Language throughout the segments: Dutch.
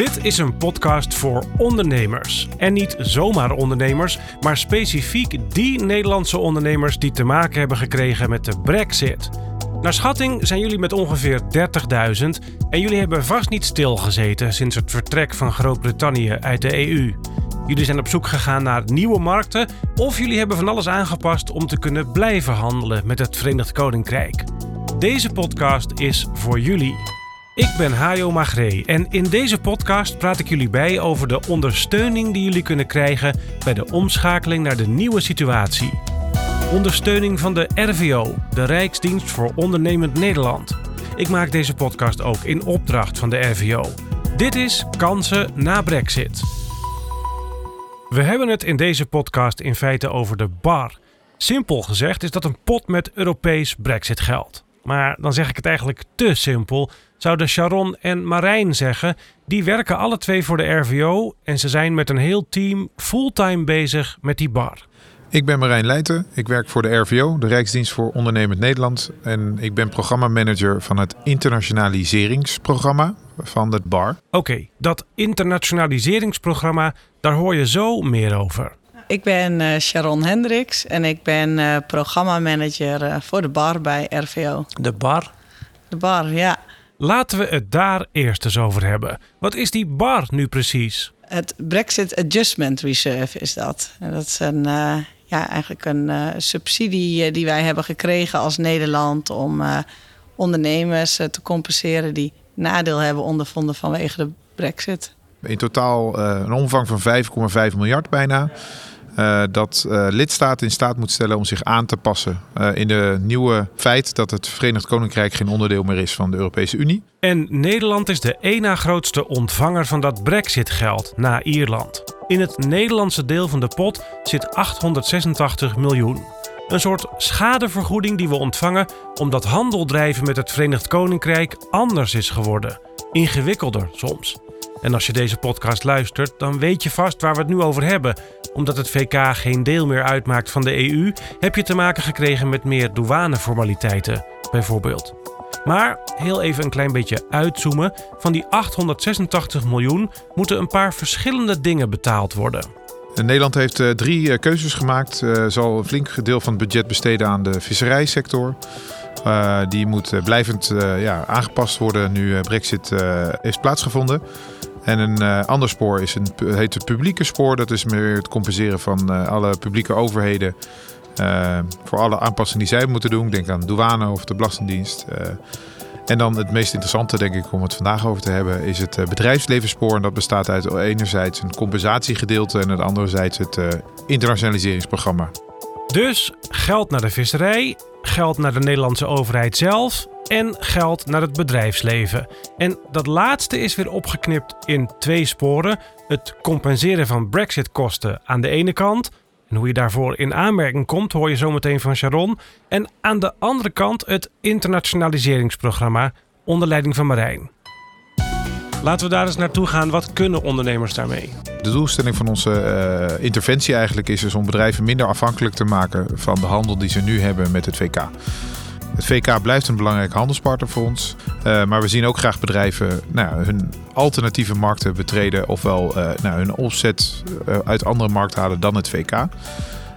Dit is een podcast voor ondernemers. En niet zomaar ondernemers, maar specifiek die Nederlandse ondernemers die te maken hebben gekregen met de Brexit. Naar schatting zijn jullie met ongeveer 30.000 en jullie hebben vast niet stilgezeten sinds het vertrek van Groot-Brittannië uit de EU. Jullie zijn op zoek gegaan naar nieuwe markten of jullie hebben van alles aangepast om te kunnen blijven handelen met het Verenigd Koninkrijk. Deze podcast is voor jullie. Ik ben Hajo Magree en in deze podcast praat ik jullie bij over de ondersteuning die jullie kunnen krijgen bij de omschakeling naar de nieuwe situatie. Ondersteuning van de RVO, de Rijksdienst voor Ondernemend Nederland. Ik maak deze podcast ook in opdracht van de RVO. Dit is Kansen na Brexit. We hebben het in deze podcast in feite over de bar. Simpel gezegd is dat een pot met Europees Brexit-geld. Maar dan zeg ik het eigenlijk te simpel, zouden Sharon en Marijn zeggen. Die werken alle twee voor de RVO en ze zijn met een heel team fulltime bezig met die bar. Ik ben Marijn Leijten. Ik werk voor de RVO, de Rijksdienst voor Ondernemend Nederland. En ik ben programmamanager van het internationaliseringsprogramma van de BAR. Oké, dat internationaliseringsprogramma, daar hoor je zo meer over. Ik ben uh, Sharon Hendricks en ik ben uh, programmamanager uh, voor de bar bij RVO. De bar? De bar, ja. Laten we het daar eerst eens over hebben. Wat is die bar nu precies? Het Brexit Adjustment Reserve is dat. En dat is een, ja, eigenlijk een subsidie die wij hebben gekregen als Nederland om ondernemers te compenseren die nadeel hebben ondervonden vanwege de Brexit. In totaal een omvang van 5,5 miljard bijna. Uh, dat uh, lidstaten in staat moet stellen om zich aan te passen uh, in de nieuwe feit dat het Verenigd Koninkrijk geen onderdeel meer is van de Europese Unie. En Nederland is de één grootste ontvanger van dat Brexit-geld na Ierland. In het Nederlandse deel van de pot zit 886 miljoen. Een soort schadevergoeding die we ontvangen omdat handel drijven met het Verenigd Koninkrijk anders is geworden. Ingewikkelder soms. En als je deze podcast luistert, dan weet je vast waar we het nu over hebben. Omdat het VK geen deel meer uitmaakt van de EU, heb je te maken gekregen met meer douaneformaliteiten, bijvoorbeeld. Maar heel even een klein beetje uitzoomen. Van die 886 miljoen moeten een paar verschillende dingen betaald worden. Nederland heeft uh, drie uh, keuzes gemaakt. Zal een flink deel van het budget besteden aan de visserijsector. die moet blijvend ja, aangepast worden nu Brexit heeft plaatsgevonden. En een uh, ander spoor is een, heet het publieke spoor. Dat is meer het compenseren van uh, alle publieke overheden. Uh, voor alle aanpassingen die zij moeten doen. Denk aan douane of de Belastingdienst. en dan het meest interessante, denk ik, om het vandaag over te hebben, is het bedrijfslevenspoor. En dat bestaat uit enerzijds een compensatiegedeelte en het anderzijds het internationaliseringsprogramma. Dus geld naar de visserij, geld naar de Nederlandse overheid zelf en geld naar het bedrijfsleven. En dat laatste is weer opgeknipt in twee sporen: het compenseren van Brexit-kosten aan de ene kant. En hoe je daarvoor in aanmerking komt, hoor je zometeen van Sharon. En aan de andere kant het internationaliseringsprogramma onder leiding van Marijn. Laten we daar eens naartoe gaan. Wat kunnen ondernemers daarmee? De doelstelling van onze uh, interventie eigenlijk is dus om bedrijven minder afhankelijk te maken van de handel die ze nu hebben met het VK. Het VK blijft een belangrijke handelspartner voor ons. Uh, maar we zien ook graag bedrijven nou, hun alternatieve markten betreden. Ofwel uh, nou, hun opzet uit andere markten halen dan het VK.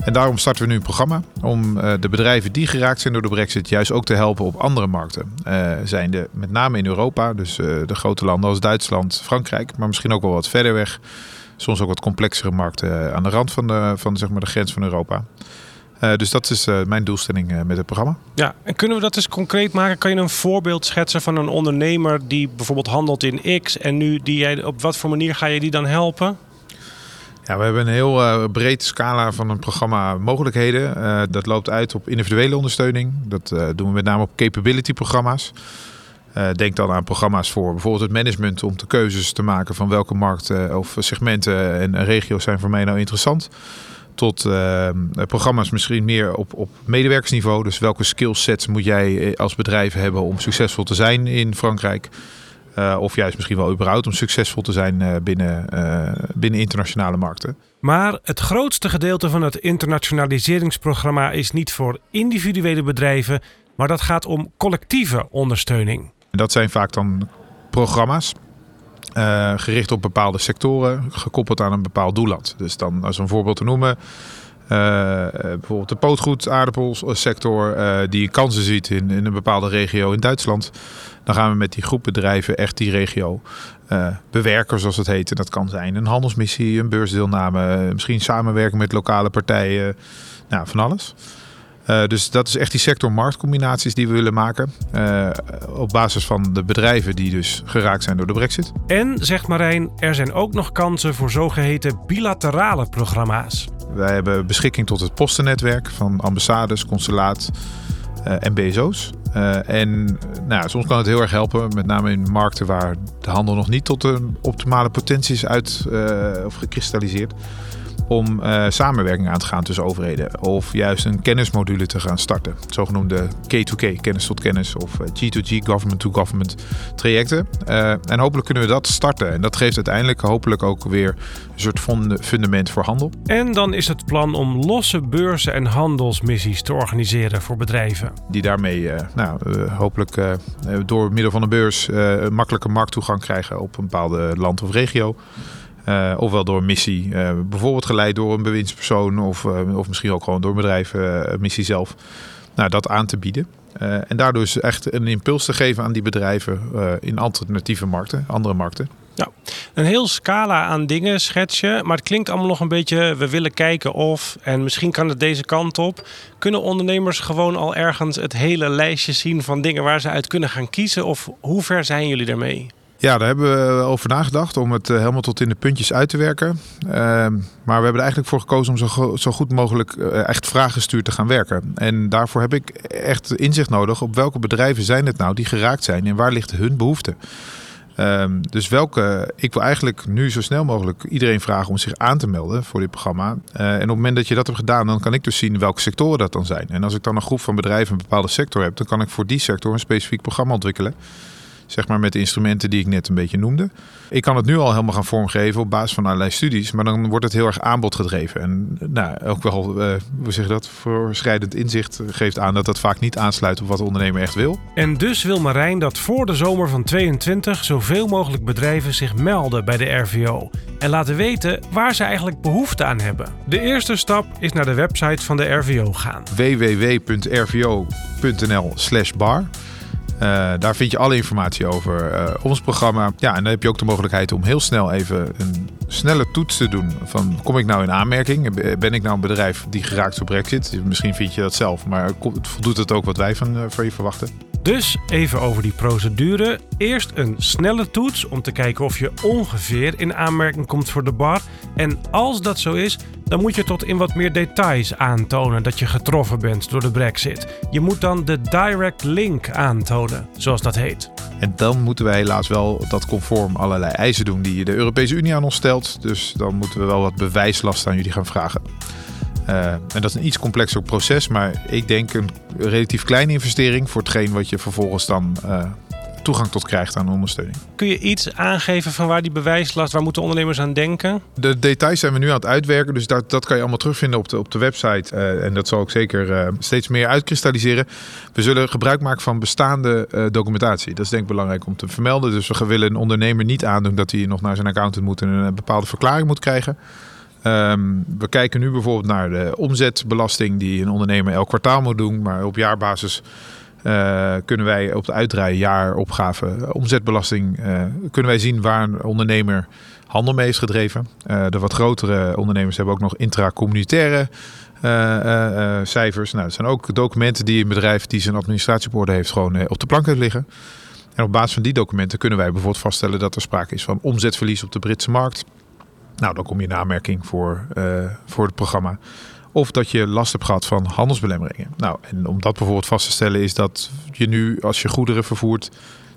En daarom starten we nu een programma om de bedrijven die geraakt zijn door de brexit juist ook te helpen op andere markten. Uh, zijn de, met name in Europa, dus de grote landen als Duitsland, Frankrijk, maar misschien ook wel wat verder weg. Soms ook wat complexere markten aan de rand van de, van, zeg maar, de grens van Europa. Uh, dus dat is uh, mijn doelstelling uh, met het programma. Ja, en kunnen we dat eens concreet maken? Kan je een voorbeeld schetsen van een ondernemer die bijvoorbeeld handelt in X en nu die jij, op wat voor manier ga je die dan helpen? Ja, we hebben een heel breed scala van een programma mogelijkheden. dat loopt uit op individuele ondersteuning. Dat doen we met name op capability programma's. denk dan aan programma's voor bijvoorbeeld het management om de keuzes te maken van welke markten of segmenten en regio's zijn voor mij nou interessant tot uh, programma's misschien meer op, op medewerkersniveau. Dus welke skillsets moet jij eh, als bedrijf hebben om succesvol te zijn in Frankrijk? Uh, of juist misschien wel überhaupt om succesvol te zijn uh, binnen, binnen internationale markten. Maar het grootste gedeelte van het internationaliseringsprogramma is niet voor individuele bedrijven, maar dat gaat om collectieve ondersteuning. Dat zijn vaak dan programma's Uh, gericht op bepaalde sectoren, gekoppeld aan een bepaald doelland. Dus dan als een voorbeeld te noemen, uh, bijvoorbeeld de pootgoed aardappelsector uh, die kansen ziet in, in een bepaalde regio in Duitsland. Dan gaan we met die groep bedrijven echt die regio bewerken, zoals het heet. En dat kan zijn een handelsmissie, een beursdeelname, misschien samenwerken met lokale partijen, nou, van alles. Uh, dus dat is echt die sector-marktcombinaties die we willen maken. Uh, op basis van de bedrijven die dus geraakt zijn door de brexit. En, zegt Marijn, er zijn ook nog kansen voor zogeheten bilaterale programma's. Wij hebben beschikking tot het postennetwerk van ambassades, consulaat uh, en BSO's. en nou, soms kan het heel erg helpen, met name in markten waar de handel nog niet tot de optimale potentie is uit of gekristalliseerd om uh, samenwerking aan te gaan tussen overheden. Of juist een kennismodule te gaan starten. Zogenoemde K2K, kennis tot kennis. Of G2G, eh, government to government trajecten. Uh, en hopelijk kunnen we dat starten. En dat geeft uiteindelijk hopelijk ook weer een soort fundament voor handel. En dan is het plan om losse beurzen en handelsmissies te organiseren voor bedrijven. Die daarmee uh, nou, hopelijk door middel van een beurs een makkelijke markttoegang krijgen op een bepaalde land of regio. Uh, ofwel door een missie, uh, bijvoorbeeld geleid door een bewindspersoon of, uh, of misschien ook gewoon door een bedrijf, missie zelf. Nou, dat aan te bieden. en daardoor is echt een impuls te geven aan die bedrijven in alternatieve markten, andere markten. Ja, een heel scala aan dingen schets je, maar het klinkt allemaal nog een beetje, we willen kijken of, en misschien kan het deze kant op. Kunnen ondernemers gewoon al ergens het hele lijstje zien van dingen waar ze uit kunnen gaan kiezen? Of hoe ver zijn jullie daarmee? Ja, daar hebben we over nagedacht om het eh, helemaal tot in de puntjes uit te werken. Ehm, maar we hebben er eigenlijk voor gekozen om zo, zo goed mogelijk uh, echt vraaggestuurd te gaan werken. En daarvoor heb ik echt inzicht nodig op welke bedrijven zijn het nou die geraakt zijn en waar ligt hun behoefte. Um, dus welke, ik wil eigenlijk nu zo snel mogelijk iedereen vragen om zich aan te melden voor dit programma. En op het moment dat je dat hebt gedaan, dan kan ik dus zien welke sectoren dat dan zijn. En als ik dan een groep van bedrijven een bepaalde sector heb, dan kan ik voor die sector een specifiek programma ontwikkelen zeg maar met de instrumenten die ik net een beetje noemde. Ik kan het nu al helemaal gaan vormgeven op basis van allerlei studies, maar dan wordt het heel erg aanbodgedreven. En nou, ook wel, uh, hoe zeg je dat, voorschrijdend inzicht geeft aan dat dat vaak niet aansluit op wat de ondernemer echt wil. En dus wil Marijn dat voor de zomer van 22 zoveel mogelijk bedrijven zich melden bij de RVO en laten weten waar ze eigenlijk behoefte aan hebben. De eerste stap is naar de website van de RVO gaan. www.rvo.nl/bar uh, daar vind je alle informatie over uh, ons programma. Ja, en dan heb je ook de mogelijkheid om heel snel even een snelle toets te doen. Van kom ik nou in aanmerking? Ben ik nou een bedrijf die geraakt door Brexit? Misschien vind je dat zelf, maar voldoet het ook wat wij van, uh, van je verwachten? Dus even over die procedure. Eerst een snelle toets om te kijken of je ongeveer in aanmerking komt voor de bar. En als dat zo is, dan moet je tot in wat meer details aantonen dat je getroffen bent door de Brexit. Je moet dan de direct link aantonen, zoals dat heet. En dan moeten wij helaas wel dat conform allerlei eisen doen die de Europese Unie aan ons stelt. Dus dan moeten we wel wat bewijslast aan jullie gaan vragen. Uh, en dat is een iets complexer proces, maar ik denk een relatief kleine investering voor hetgeen wat je vervolgens dan uh, toegang tot krijgt aan ondersteuning. Kun je iets aangeven van waar die bewijslast, waar moeten ondernemers aan denken? De details zijn we nu aan het uitwerken, dus dat, dat kan je allemaal terugvinden op de, op de website. Uh, en dat zal ik zeker steeds meer uitkristalliseren. We zullen gebruik maken van bestaande documentatie. Dat is denk ik belangrijk om te vermelden. Dus we willen een ondernemer niet aandoen dat hij nog naar zijn accountant moet en een bepaalde verklaring moet krijgen. Um, we kijken nu bijvoorbeeld naar de omzetbelasting die een ondernemer elk kwartaal moet doen. Maar op jaarbasis uh, kunnen wij op de uitdraai jaaropgave omzetbelasting uh, kunnen wij zien waar een ondernemer handel mee is gedreven. De wat grotere ondernemers hebben ook nog intracommunitaire cijfers. Nou, dat zijn ook documenten die een bedrijf die zijn administratie heeft gewoon op de plank heeft liggen. En op basis van die documenten kunnen wij bijvoorbeeld vaststellen dat er sprake is van omzetverlies op de Britse markt. Nou, dan kom je in aanmerking voor, uh, voor het programma. Of dat je last hebt gehad van handelsbelemmeringen. Nou, en om dat bijvoorbeeld vast te stellen is dat je nu, als je goederen vervoert,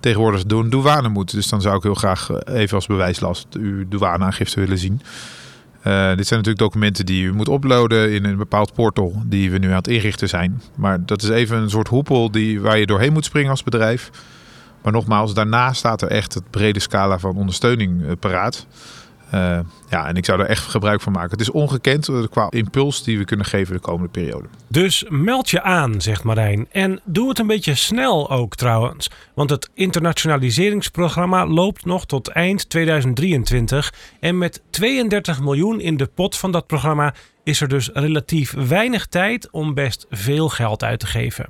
tegenwoordig door een douane moet. Dus dan zou ik heel graag eh, even als bewijslast uw douaneaangifte willen zien. Uh, dit zijn natuurlijk documenten die u moet uploaden in een bepaald portal die we nu aan het inrichten zijn. Maar dat is even een soort hoepel die, waar je doorheen moet springen als bedrijf. Maar nogmaals, daarna staat er echt het brede scala van ondersteuning paraat. Uh, ja, en ik zou er echt gebruik van maken. Het is ongekend qua impuls die we kunnen geven de komende periode. Dus meld je aan, zegt Marijn. En doe het een beetje snel ook trouwens. Want het internationaliseringsprogramma loopt nog tot eind 2023. En met 32 miljoen in de pot van dat programma is er dus relatief weinig tijd om best veel geld uit te geven.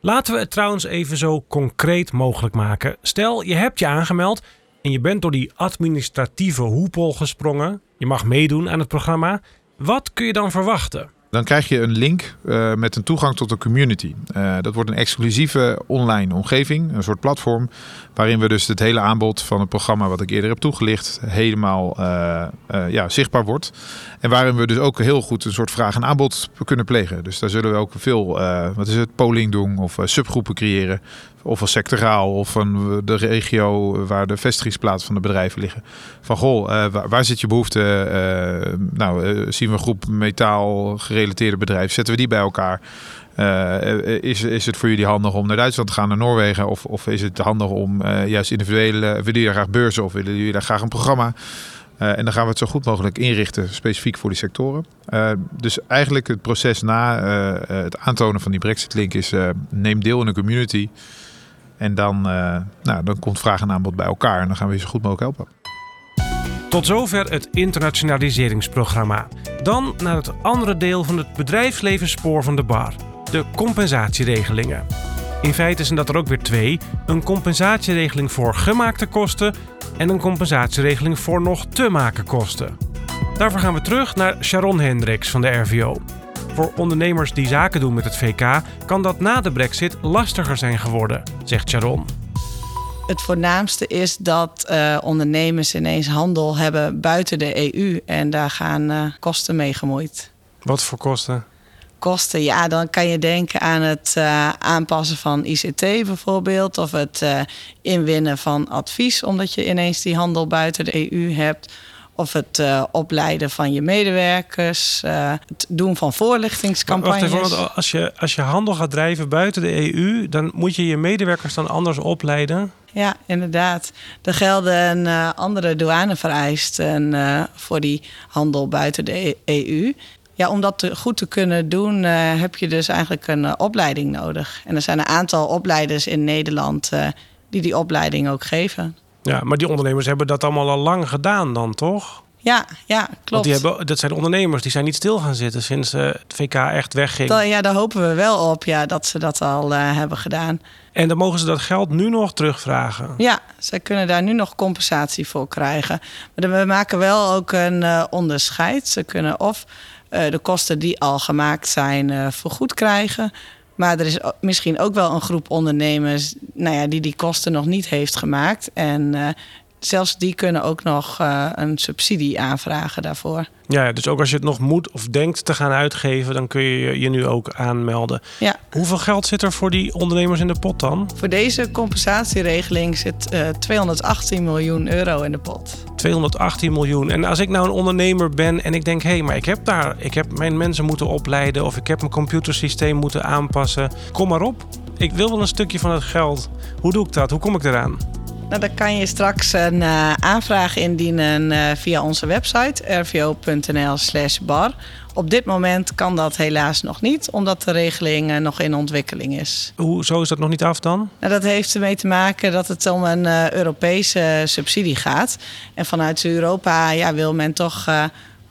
Laten we het trouwens even zo concreet mogelijk maken. Stel, je hebt je aangemeld en je bent door die administratieve hoepel gesprongen. Je mag meedoen aan het programma. Wat kun je dan verwachten? Dan krijg je een link uh, met een toegang tot de community. Uh, dat wordt een exclusieve online omgeving, een soort platform, waarin we dus het hele aanbod van het programma wat ik eerder heb toegelicht helemaal uh, ja, zichtbaar wordt. En waarin we dus ook heel goed een soort vraag en aanbod kunnen plegen. Dus daar zullen we ook veel, wat is het, polling doen of subgroepen creëren. Of een sectoraal of van de regio waar de vestigingsplaatsen van de bedrijven liggen. Van goh, waar, waar, zit je behoefte? nou, zien we een groep metaal gerelateerde bedrijven, zetten we die bij elkaar. Is, is het voor jullie handig om naar Duitsland te gaan, naar Noorwegen? Of, of is het handig om juist individuele, willen jullie graag beurzen of willen jullie daar graag een programma? En dan gaan we het zo goed mogelijk inrichten, specifiek voor die sectoren. dus eigenlijk het proces na het aantonen van die Brexit-link is: neem deel in een community. En dan, nou, dan komt vraag en aanbod bij elkaar en dan gaan we je zo goed mogelijk helpen. Tot zover het internationaliseringsprogramma. Dan naar het andere deel van het bedrijfslevensspoor van de bar: de compensatieregelingen. In feite zijn dat er ook weer twee: een compensatieregeling voor gemaakte kosten en een compensatieregeling voor nog te maken kosten. Daarvoor gaan we terug naar Sharon Hendricks van de RVO. Voor ondernemers die zaken doen met het VK kan dat na de Brexit lastiger zijn geworden, zegt Sharon. Het voornaamste is dat uh, ondernemers ineens handel hebben buiten de EU en daar gaan uh, kosten mee gemoeid. Wat voor kosten? Kosten, ja, dan kan je denken aan het uh, aanpassen van ICT bijvoorbeeld, of het inwinnen van advies, omdat je ineens die handel buiten de EU hebt. Of het uh, opleiden van je medewerkers, uh, het doen van voorlichtingscampagnes. Even, als, je, als je handel gaat drijven buiten de EU, dan moet je je medewerkers dan anders opleiden? Ja, inderdaad. Er gelden uh, andere douanevereisten voor die handel buiten de EU. Ja, om dat te, goed te kunnen doen, heb je dus eigenlijk een opleiding nodig. En er zijn een aantal opleiders in Nederland die die opleiding ook geven. Ja, maar die ondernemers hebben dat allemaal al lang gedaan dan, toch? Ja, ja, klopt. Want die hebben, dat zijn ondernemers, die zijn niet stil gaan zitten sinds uh, het VK echt wegging. ja, daar hopen we wel op, ja, dat ze dat al uh, hebben gedaan. En dan mogen ze dat geld nu nog terugvragen? Ja, ze kunnen daar nu nog compensatie voor krijgen. Maar we maken wel ook een uh, onderscheid. Ze kunnen of de kosten die al gemaakt zijn vergoed krijgen... Maar er is misschien ook wel een groep ondernemers nou ja, die die kosten nog niet heeft gemaakt. En uh, zelfs die kunnen ook nog uh, een subsidie aanvragen daarvoor. Ja, dus ook als je het nog moet of denkt te gaan uitgeven, dan kun je je nu ook aanmelden. Ja. Hoeveel geld zit er voor die ondernemers in de pot dan? Voor deze compensatieregeling zit uh, 218 miljoen euro in de pot. 218 miljoen. En als ik nou een ondernemer ben en ik denk, hé, hey, maar ik heb daar, ik heb mijn mensen moeten opleiden of ik heb mijn computersysteem moeten aanpassen. Kom maar op. Ik wil wel een stukje van het geld. Hoe doe ik dat? Hoe kom ik eraan? Nou, dan kan je straks een uh, aanvraag indienen uh, via onze website rvo.nl/slash bar. Op dit moment kan dat helaas nog niet, omdat de regeling uh, nog in ontwikkeling is. Hoezo is dat nog niet af dan? Nou, dat heeft ermee te maken dat het om een Europese subsidie gaat. En vanuit Europa ja, wil men toch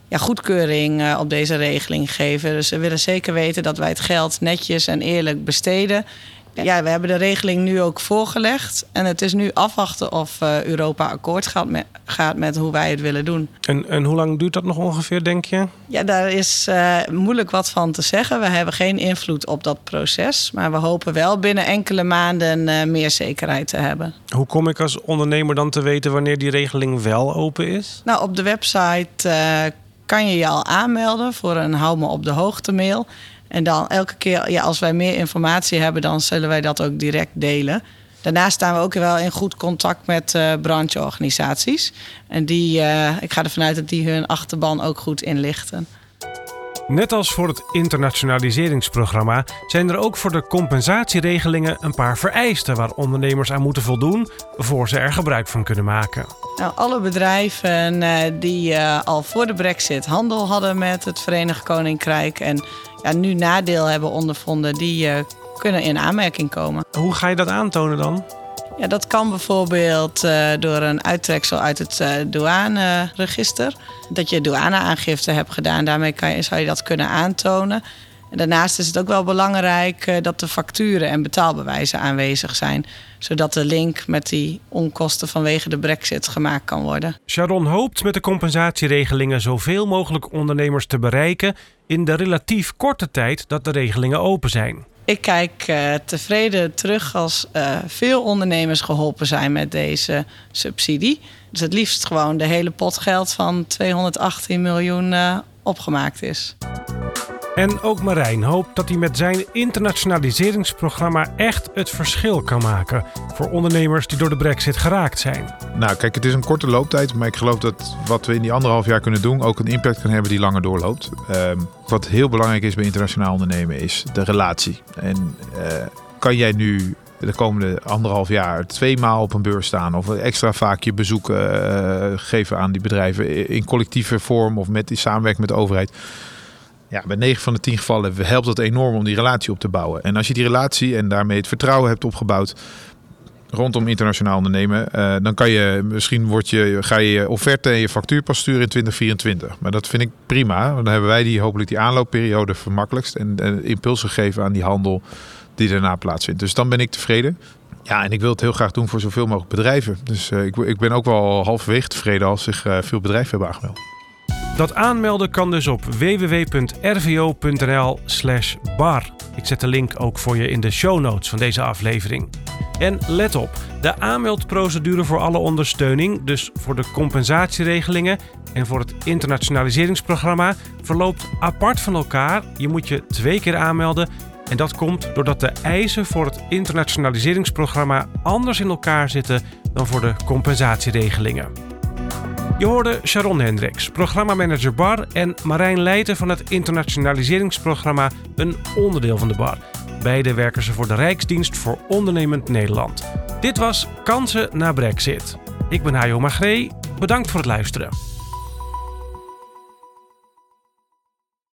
ja, goedkeuring op deze regeling geven. Dus we willen zeker weten dat wij het geld netjes en eerlijk besteden. Ja, we hebben de regeling nu ook voorgelegd. En het is nu afwachten of uh, Europa akkoord gaat met, gaat met hoe wij het willen doen. En, en hoe lang duurt dat nog ongeveer, denk je? Ja, daar is uh, moeilijk wat van te zeggen. We hebben geen invloed op dat proces. Maar we hopen wel binnen enkele maanden uh, meer zekerheid te hebben. Hoe kom ik als ondernemer dan te weten wanneer die regeling wel open is? Nou, op de website kan je je al aanmelden voor een hou me op de hoogte mail. En dan elke keer, ja, als wij meer informatie hebben, dan zullen wij dat ook direct delen. Daarnaast staan we ook wel in goed contact met uh, brancheorganisaties. En die, uh, ik ga ervan uit dat die hun achterban ook goed inlichten. Net als voor het internationaliseringsprogramma zijn er ook voor de compensatieregelingen een paar vereisten waar ondernemers aan moeten voldoen voor ze er gebruik van kunnen maken. Nou, alle bedrijven uh, die uh, al voor de brexit handel hadden met het Verenigd Koninkrijk en ja, nu nadeel hebben ondervonden, die uh, kunnen in aanmerking komen. Hoe ga je dat aantonen dan? Ja, dat kan bijvoorbeeld uh, door een uittreksel uit het uh, douaneregister. Dat je douaneaangifte hebt gedaan, daarmee kan je, zou je dat kunnen aantonen. En daarnaast is het ook wel belangrijk uh, dat de facturen en betaalbewijzen aanwezig zijn. Zodat de link met die onkosten vanwege de brexit gemaakt kan worden. Sharon hoopt met de compensatieregelingen zoveel mogelijk ondernemers te bereiken in de relatief korte tijd dat de regelingen open zijn. Ik kijk uh, tevreden terug als uh, veel ondernemers geholpen zijn met deze subsidie. Dus het liefst gewoon de hele pot geld van 218 miljoen uh, opgemaakt is. En ook Marijn hoopt dat hij met zijn internationaliseringsprogramma echt het verschil kan maken voor ondernemers die door de brexit geraakt zijn. Nou, kijk, het is een korte looptijd, maar ik geloof dat wat we in die anderhalf jaar kunnen doen ook een impact kan hebben die langer doorloopt. Um, wat heel belangrijk is bij internationaal ondernemen is de relatie. En uh, kan jij nu de komende anderhalf jaar twee maal op een beurs staan of extra vaak je bezoeken uh, geven aan die bedrijven in collectieve vorm of met die samenwerking met de overheid. Ja, bij 9 van de 10 gevallen helpt dat enorm om die relatie op te bouwen. En als je die relatie en daarmee het vertrouwen hebt opgebouwd rondom internationaal ondernemen, uh, dan kan je misschien word je, ga je offerte en je factuur pas sturen in 2024. Maar dat vind ik prima. Dan hebben wij die hopelijk die aanloopperiode vermakkelijkst en, en impuls gegeven aan die handel die daarna plaatsvindt. Dus dan ben ik tevreden. Ja, en ik wil het heel graag doen voor zoveel mogelijk bedrijven. Dus uh, ik, ik ben ook wel halverwege tevreden als zich uh, veel bedrijven hebben aangemeld. Dat aanmelden kan dus op www.rvo.nl/bar. Ik zet de link ook voor je in de show notes van deze aflevering. En let op, de aanmeldprocedure voor alle ondersteuning, dus voor de compensatieregelingen en voor het internationaliseringsprogramma, verloopt apart van elkaar. Je moet je twee keer aanmelden. En dat komt doordat de eisen voor het internationaliseringsprogramma anders in elkaar zitten dan voor de compensatieregelingen. Je hoorde Sharon Hendricks, programmamanager BAR, en Marijn Leijten van het internationaliseringsprogramma, een onderdeel van de BAR. Beide werken ze voor de Rijksdienst voor Ondernemend Nederland. Dit was Kansen na Brexit. Ik ben Hajo Magree. Bedankt voor het luisteren.